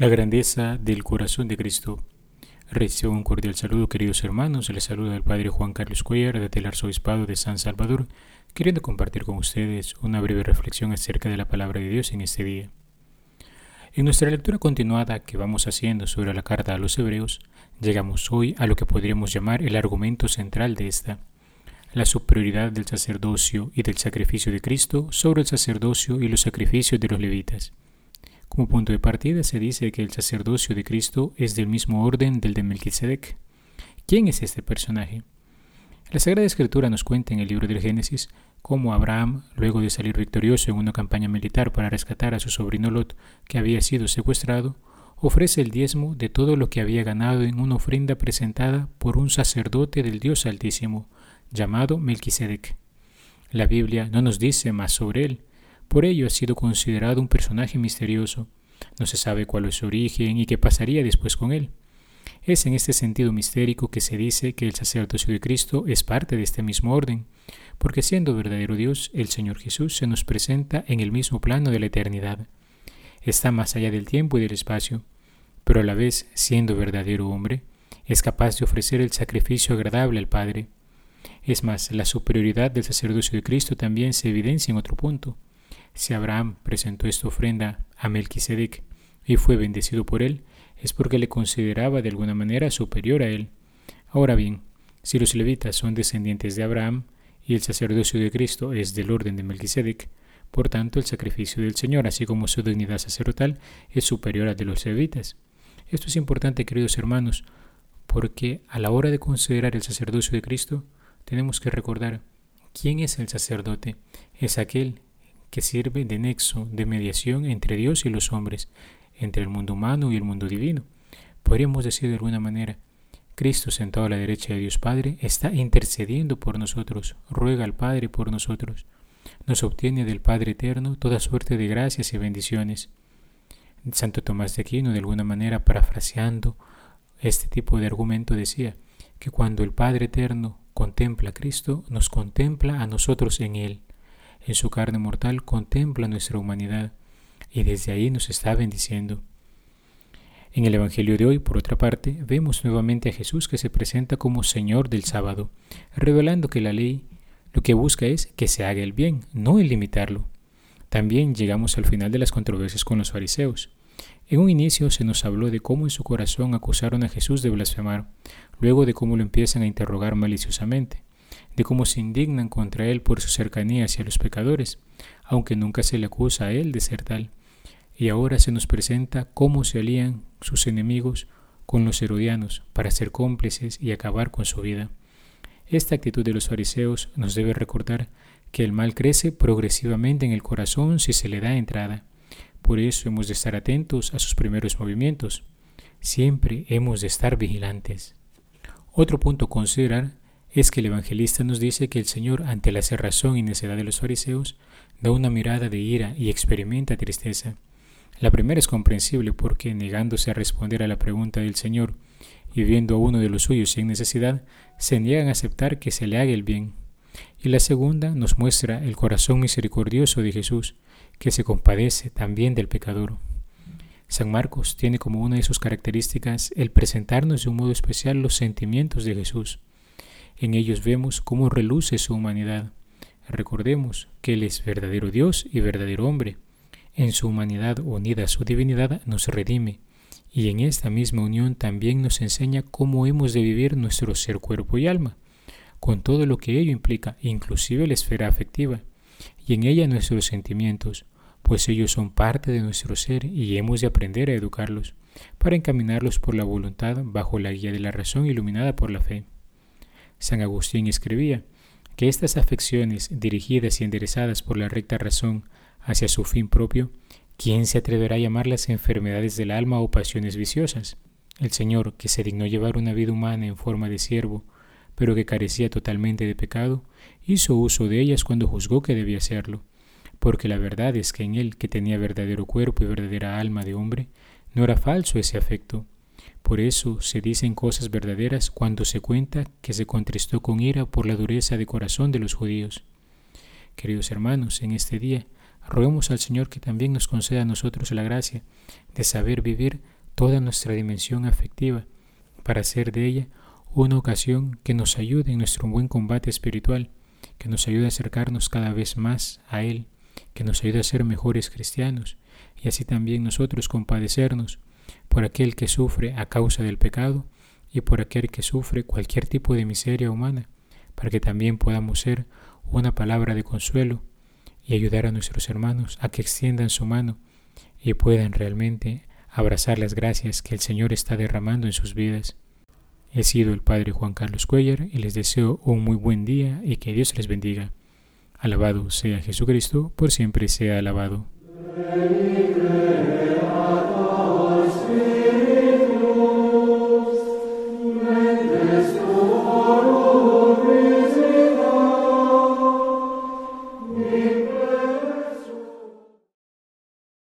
La grandeza del corazón de Cristo. Recibo un cordial saludo, queridos hermanos. Les saluda el Padre Juan Carlos Cuellar desde el Arzobispado de San Salvador, queriendo compartir con ustedes una breve reflexión acerca de la palabra de Dios en este día. En nuestra lectura continuada que vamos haciendo sobre la carta a los Hebreos, llegamos hoy a lo que podríamos llamar el argumento central de esta, la superioridad del sacerdocio y del sacrificio de Cristo sobre el sacerdocio y los sacrificios de los levitas. Como punto de partida se dice que el sacerdocio de Cristo es del mismo orden del de Melquisedec. ¿Quién es este personaje? La Sagrada Escritura nos cuenta en el libro del Génesis cómo Abraham, luego de salir victorioso en una campaña militar para rescatar a su sobrino Lot, que había sido secuestrado, ofrece el diezmo de todo lo que había ganado en una ofrenda presentada por un sacerdote del Dios Altísimo, llamado Melquisedec. La Biblia no nos dice más sobre él, por ello ha sido considerado un personaje misterioso. No se sabe cuál es su origen y qué pasaría después con él. Es en este sentido mistérico que se dice que el sacerdocio de Cristo es parte de este mismo orden, porque siendo verdadero Dios, el Señor Jesús se nos presenta en el mismo plano de la eternidad. Está más allá del tiempo y del espacio, pero a la vez, siendo verdadero hombre, es capaz de ofrecer el sacrificio agradable al Padre. Es más, la superioridad del sacerdocio de Cristo también se evidencia en otro punto. Si Abraham presentó esta ofrenda a Melquisedec y fue bendecido por él, es porque le consideraba de alguna manera superior a él. Ahora bien, si los levitas son descendientes de Abraham y el sacerdocio de Cristo es del orden de Melquisedec, por tanto el sacrificio del Señor, así como su dignidad sacerdotal, es superior al de los levitas. Esto es importante, queridos hermanos, porque a la hora de considerar el sacerdocio de Cristo, tenemos que recordar quién es el sacerdote. Es aquel que sirve de nexo, de mediación entre Dios y los hombres, entre el mundo humano y el mundo divino. Podríamos decir de alguna manera, Cristo sentado a la derecha de Dios Padre está intercediendo por nosotros, ruega al Padre por nosotros, nos obtiene del Padre Eterno toda suerte de gracias y bendiciones. Santo Tomás de Aquino, de alguna manera parafraseando este tipo de argumento, decía que cuando el Padre Eterno contempla a Cristo, nos contempla a nosotros en Él en su carne mortal contempla nuestra humanidad y desde ahí nos está bendiciendo. En el Evangelio de hoy, por otra parte, vemos nuevamente a Jesús que se presenta como Señor del sábado, revelando que la ley lo que busca es que se haga el bien, no el limitarlo. También llegamos al final de las controversias con los fariseos. En un inicio se nos habló de cómo en su corazón acusaron a Jesús de blasfemar, luego de cómo lo empiezan a interrogar maliciosamente de cómo se indignan contra él por su cercanía hacia los pecadores, aunque nunca se le acusa a él de ser tal. Y ahora se nos presenta cómo se alían sus enemigos con los herodianos para ser cómplices y acabar con su vida. Esta actitud de los fariseos nos debe recordar que el mal crece progresivamente en el corazón si se le da entrada. Por eso hemos de estar atentos a sus primeros movimientos. Siempre hemos de estar vigilantes. Otro punto a considerar es que el evangelista nos dice que el Señor, ante la cerrazón y necedad de los fariseos, da una mirada de ira y experimenta tristeza. La primera es comprensible porque, negándose a responder a la pregunta del Señor y viendo a uno de los suyos sin necesidad, se niegan a aceptar que se le haga el bien. Y la segunda nos muestra el corazón misericordioso de Jesús, que se compadece también del pecador. San Marcos tiene como una de sus características el presentarnos de un modo especial los sentimientos de Jesús. En ellos vemos cómo reluce su humanidad. Recordemos que Él es verdadero Dios y verdadero hombre. En su humanidad unida a su divinidad nos redime, y en esta misma unión también nos enseña cómo hemos de vivir nuestro ser, cuerpo y alma, con todo lo que ello implica, inclusive la esfera afectiva, y en ella nuestros sentimientos, pues ellos son parte de nuestro ser y hemos de aprender a educarlos, para encaminarlos por la voluntad bajo la guía de la razón iluminada por la fe. San Agustín escribía que estas afecciones dirigidas y enderezadas por la recta razón hacia su fin propio, ¿quién se atreverá a llamarlas enfermedades del alma o pasiones viciosas? El Señor, que se dignó llevar una vida humana en forma de siervo, pero que carecía totalmente de pecado, hizo uso de ellas cuando juzgó que debía hacerlo, porque la verdad es que en él, que tenía verdadero cuerpo y verdadera alma de hombre, No era falso ese afecto. Por eso se dicen cosas verdaderas cuando se cuenta que se contristó con ira por la dureza de corazón de los judíos. Queridos hermanos, en este día, roguemos al Señor que también nos conceda a nosotros la gracia de saber vivir toda nuestra dimensión afectiva, para hacer de ella una ocasión que nos ayude en nuestro buen combate espiritual, que nos ayude a acercarnos cada vez más a Él, que nos ayude a ser mejores cristianos, y así también nosotros compadecernos por aquel que sufre a causa del pecado y por aquel que sufre cualquier tipo de miseria humana, para que también podamos ser una palabra de consuelo y ayudar a nuestros hermanos a que extiendan su mano y puedan realmente abrazar las gracias que el Señor está derramando en sus vidas. He sido el Padre Juan Carlos Cuellar y les deseo un muy buen día y que Dios les bendiga. Alabado sea Jesucristo, por siempre sea alabado.